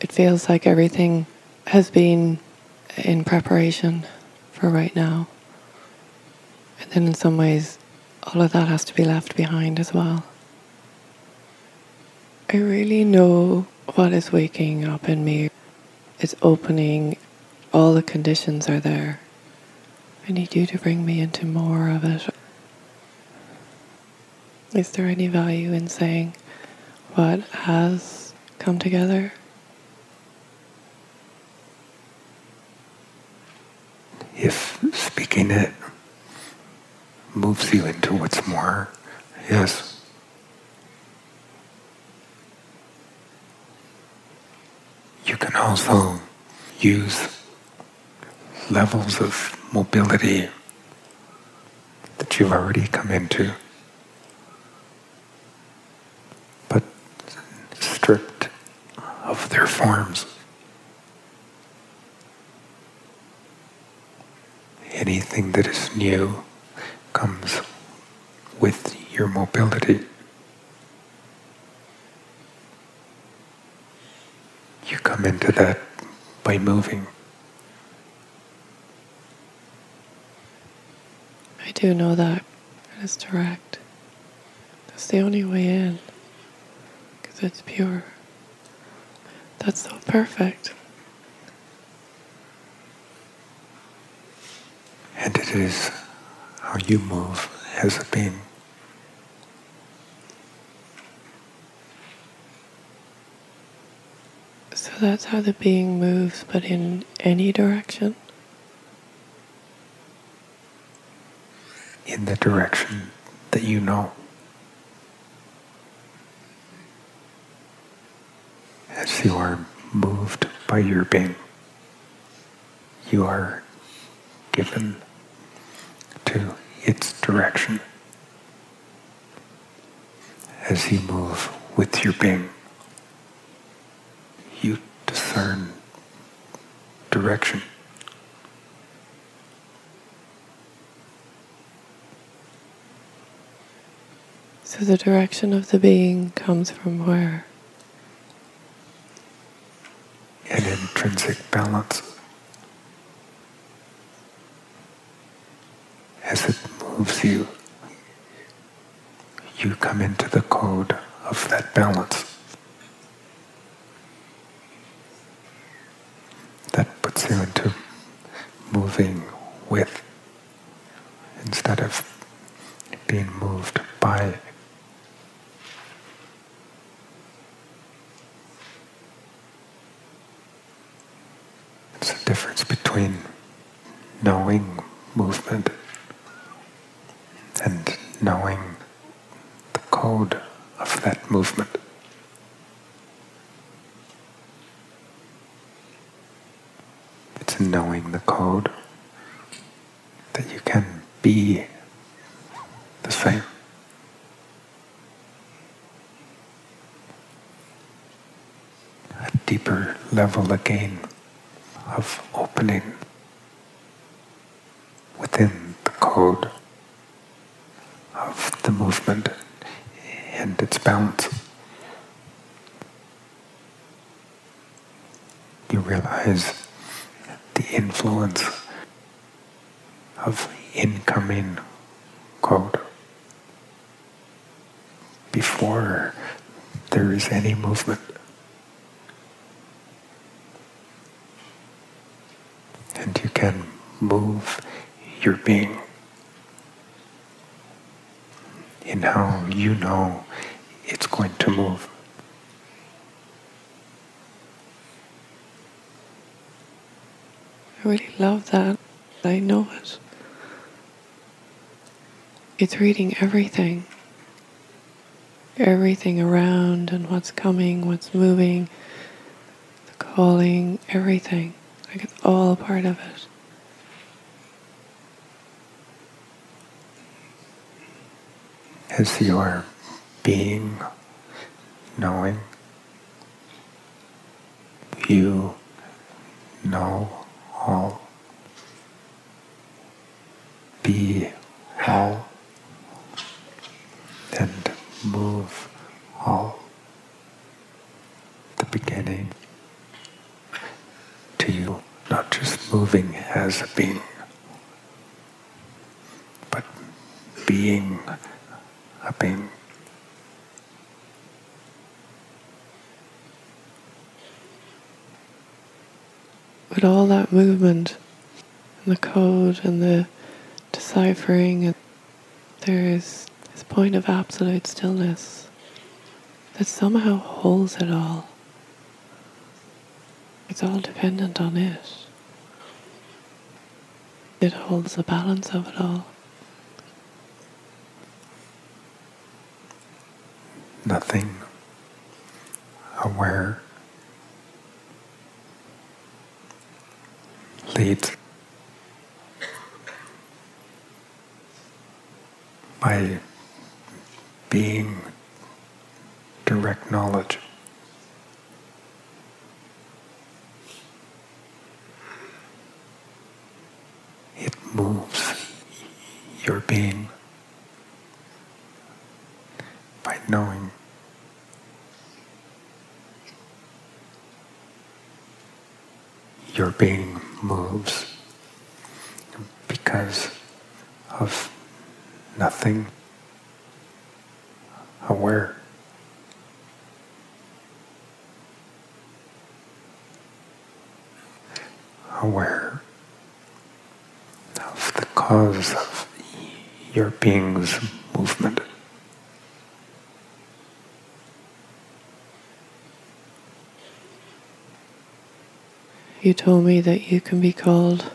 it feels like everything has been in preparation for right now. And then in some ways, all of that has to be left behind as well. I really know what is waking up in me. It's opening, all the conditions are there. I need you to bring me into more of it. Is there any value in saying what has come together? If speaking it moves you into what's more, yes. You can also use levels of mobility that you've already come into, but stripped of their forms. Anything that is new comes with your mobility. You come into that by moving. I do know that. It is direct. That's the only way in. Because it's pure. That's so perfect. And it is how you move as a being. So that's how the being moves, but in any direction? In the direction that you know. As you are moved by your being, you are given to its direction as you move with your being. You discern direction. So the direction of the being comes from where? An intrinsic balance. It moves you, you come into the code of that balance. That puts you into moving with instead of being moved by. It's the difference between knowing movement and knowing the code of that movement. It's knowing the code that you can be the same. A deeper level again of opening within the code the movement and its balance. You realize the influence of incoming code before there is any movement. And you can move your being how you know it's going to move. I really love that. I know it. It's reading everything. Everything around and what's coming, what's moving, the calling, everything. Like it's all part of it. As you are being, knowing, you know all, be all, and move all. The beginning to you, not just moving as a being, but being a being. But all that movement and the code and the deciphering, and there is this point of absolute stillness that somehow holds it all. It's all dependent on it. It holds the balance of it all. Nothing aware leads by being direct knowledge. It moves your being by knowing. Your being moves because of nothing aware. Aware of the cause of your being's movement. You told me that you can be called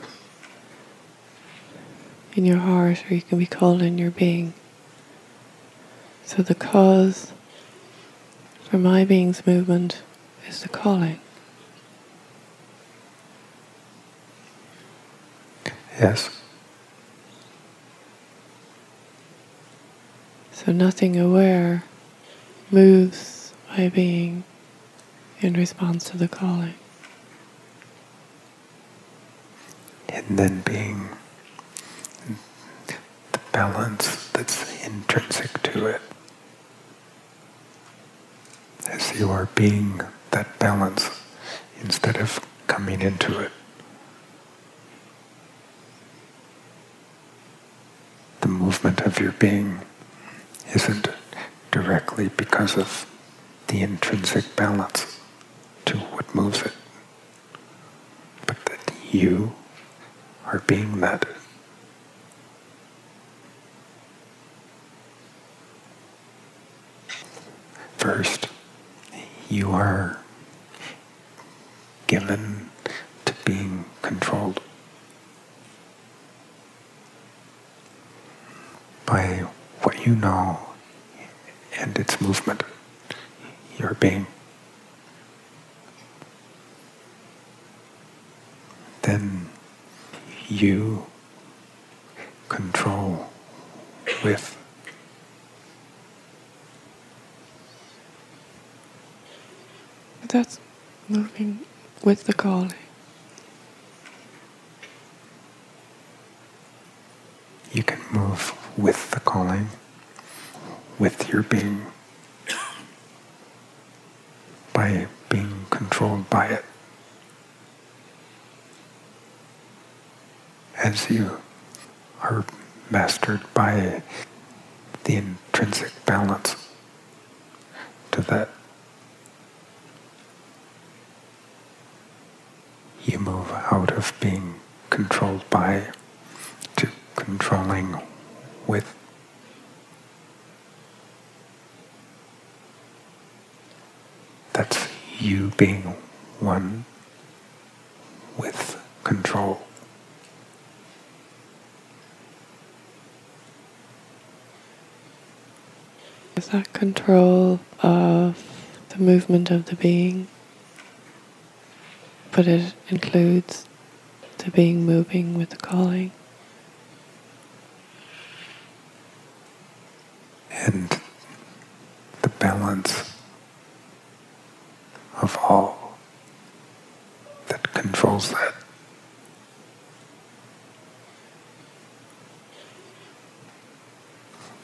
in your heart or you can be called in your being. So the cause for my being's movement is the calling. Yes. So nothing aware moves my being in response to the calling. And then being the balance that's intrinsic to it. As you are being that balance instead of coming into it. The movement of your being isn't directly because of the intrinsic balance to what moves it, but that you are being that. First, you are given to being controlled by what you know and its movement, your being. Then you control with That's moving with the calling. you can move with the calling, with your being, by being controlled by it. You are mastered by the intrinsic balance to that, you move out of being controlled by to controlling with. That's you being one with control. Is that control of the movement of the being? But it includes the being moving with the calling. and the balance of all that controls that.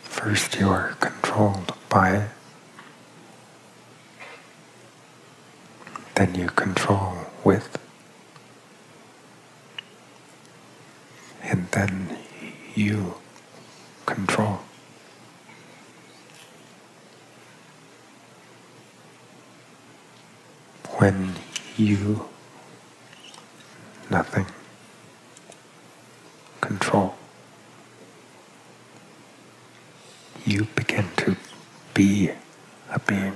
First, you controlled by it, then you control with. And then you control. When you, nothing, control, you begin be a being.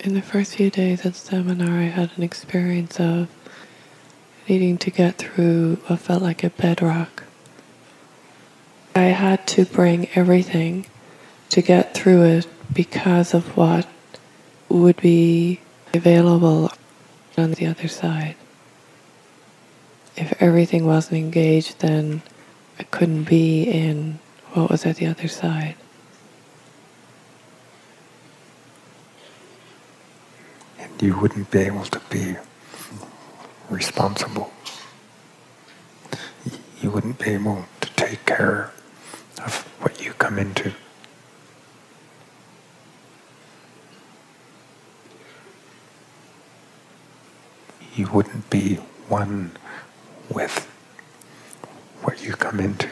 In the first few days at seminar, I had an experience of needing to get through what felt like a bedrock. I had to bring everything to get through it because of what would be available on the other side. If everything wasn't engaged, then I couldn't be in what was at the other side. And you wouldn't be able to be responsible. You wouldn't be able to take care of what you come into. You wouldn't be one with what you come into.